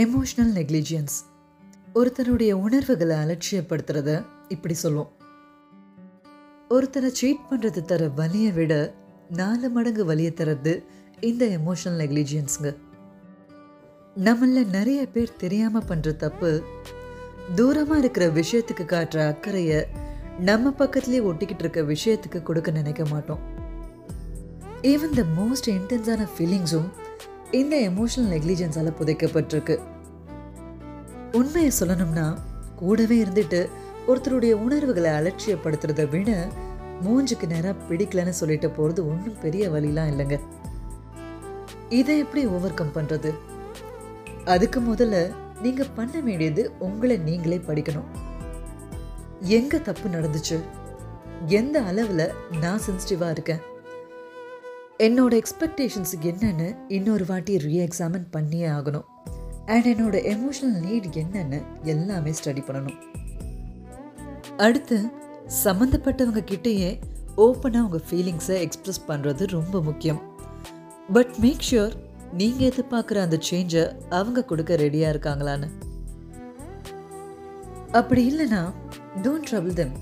Emotional நெக்லிஜியன்ஸ் ஒருத்தருடைய உணர்வுகளை அலட்சியப்படுத்துறத இப்படி சொல்லுவோம். ஒருத்தரை சீட் பண்ணுறது தர வலியை விட நாலு மடங்கு வலியை தரது இந்த எமோஷனல் நெக்லிஜியன்ஸுங்க நம்மள நிறைய பேர் தெரியாமல் பண்ணுற தப்பு தூரமாக இருக்கிற விஷயத்துக்கு காட்டுற அக்கறையை நம்ம பக்கத்துலேயே ஒட்டிக்கிட்டு இருக்க விஷயத்துக்கு கொடுக்க நினைக்க மாட்டோம். ஈவன் த மோஸ்ட் இன்டென்ஸான ஃபீலிங்ஸும் இந்த எமோஷனல் நெக்லிஜென்ஸால் புதைக்கப்பட்டிருக்கு. உண்மையை சொல்லணும்னா கூடவே இருந்துட்டு ஒருத்தருடைய உணர்வுகளை அலட்சியப்படுத்துறத விட மூஞ்சுக்கு நேராக பிடிக்கலன்னு சொல்லிட்டு போகிறது ஒன்றும் பெரிய வழிலாம் இல்லைங்க. இதை எப்படி ஓவர் கம் பண்ணுறது அதுக்கு முதல்ல நீங்கள் பண்ண வேண்டியது உங்களை நீங்களே படிக்கணும். எங்கே தப்பு நடந்துச்சு? எந்த அளவில் நான் சென்சிட்டிவாக இருக்கேன்? என்னோட எக்ஸ்பெக்டேஷன்ஸ் என்னென்னு இன்னொரு வாட்டி ரீஎக்ஸாமின் பண்ணியே ஆகணும். அண்ட் என்னோட எமோஷனல் நீட் என்னென்னு எல்லாமே ஸ்டடி பண்ணணும். அடுத்து சம்மந்தப்பட்டவங்க கிட்டேயே ஓப்பனாக உங்கள் ஃபீலிங்ஸை எக்ஸ்ப்ரெஸ் பண்ணுறது ரொம்ப முக்கியம். பட் மேக் ஷுர் நீங்கள் எதிர்பார்க்குற அந்த சேஞ்சை அவங்க கொடுக்க ரெடியாக இருக்காங்களான்னு. அப்படி இல்லைன்னா டோன்ட் ட்ரபிள் தெம்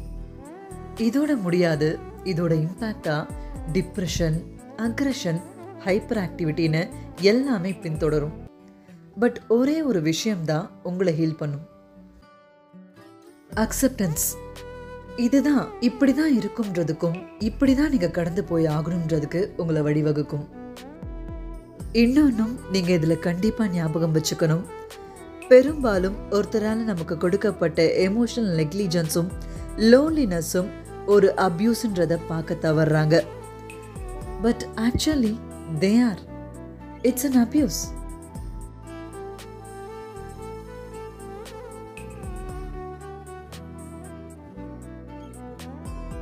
இதோட முடியாது இதோட இம்பேக்டாக டிப்ரெஷன் அக்ரஷன் ஹைப்பர் ஆக்டிவிட்டின்னு எல்லாமே பின்தொடரும். பட் ஒரே ஒரு விஷயம்தான் உங்களை ஹீல் பண்ணும். அக்செப்டன்ஸ் இதுதான் இப்படி தான் இருக்கும்ன்றதுக்கும் இப்படி தான் நீங்கள் கடந்து போய் ஆகணுன்றதுக்கு உங்களை வழிவகுக்கும். இன்னொன்றும் நீங்கள் இதில் கண்டிப்பாக ஞாபகம் வச்சுக்கணும். பெரும்பாலும் ஒருத்தரால் நமக்கு கொடுக்கப்பட்ட எமோஷனல் நெக்லிஜென்ஸும் லோன்லினஸும் ஒரு அப்யூஸ்ன்றதை பார்க்க தவறுறாங்க but actually they are. It's an abuse.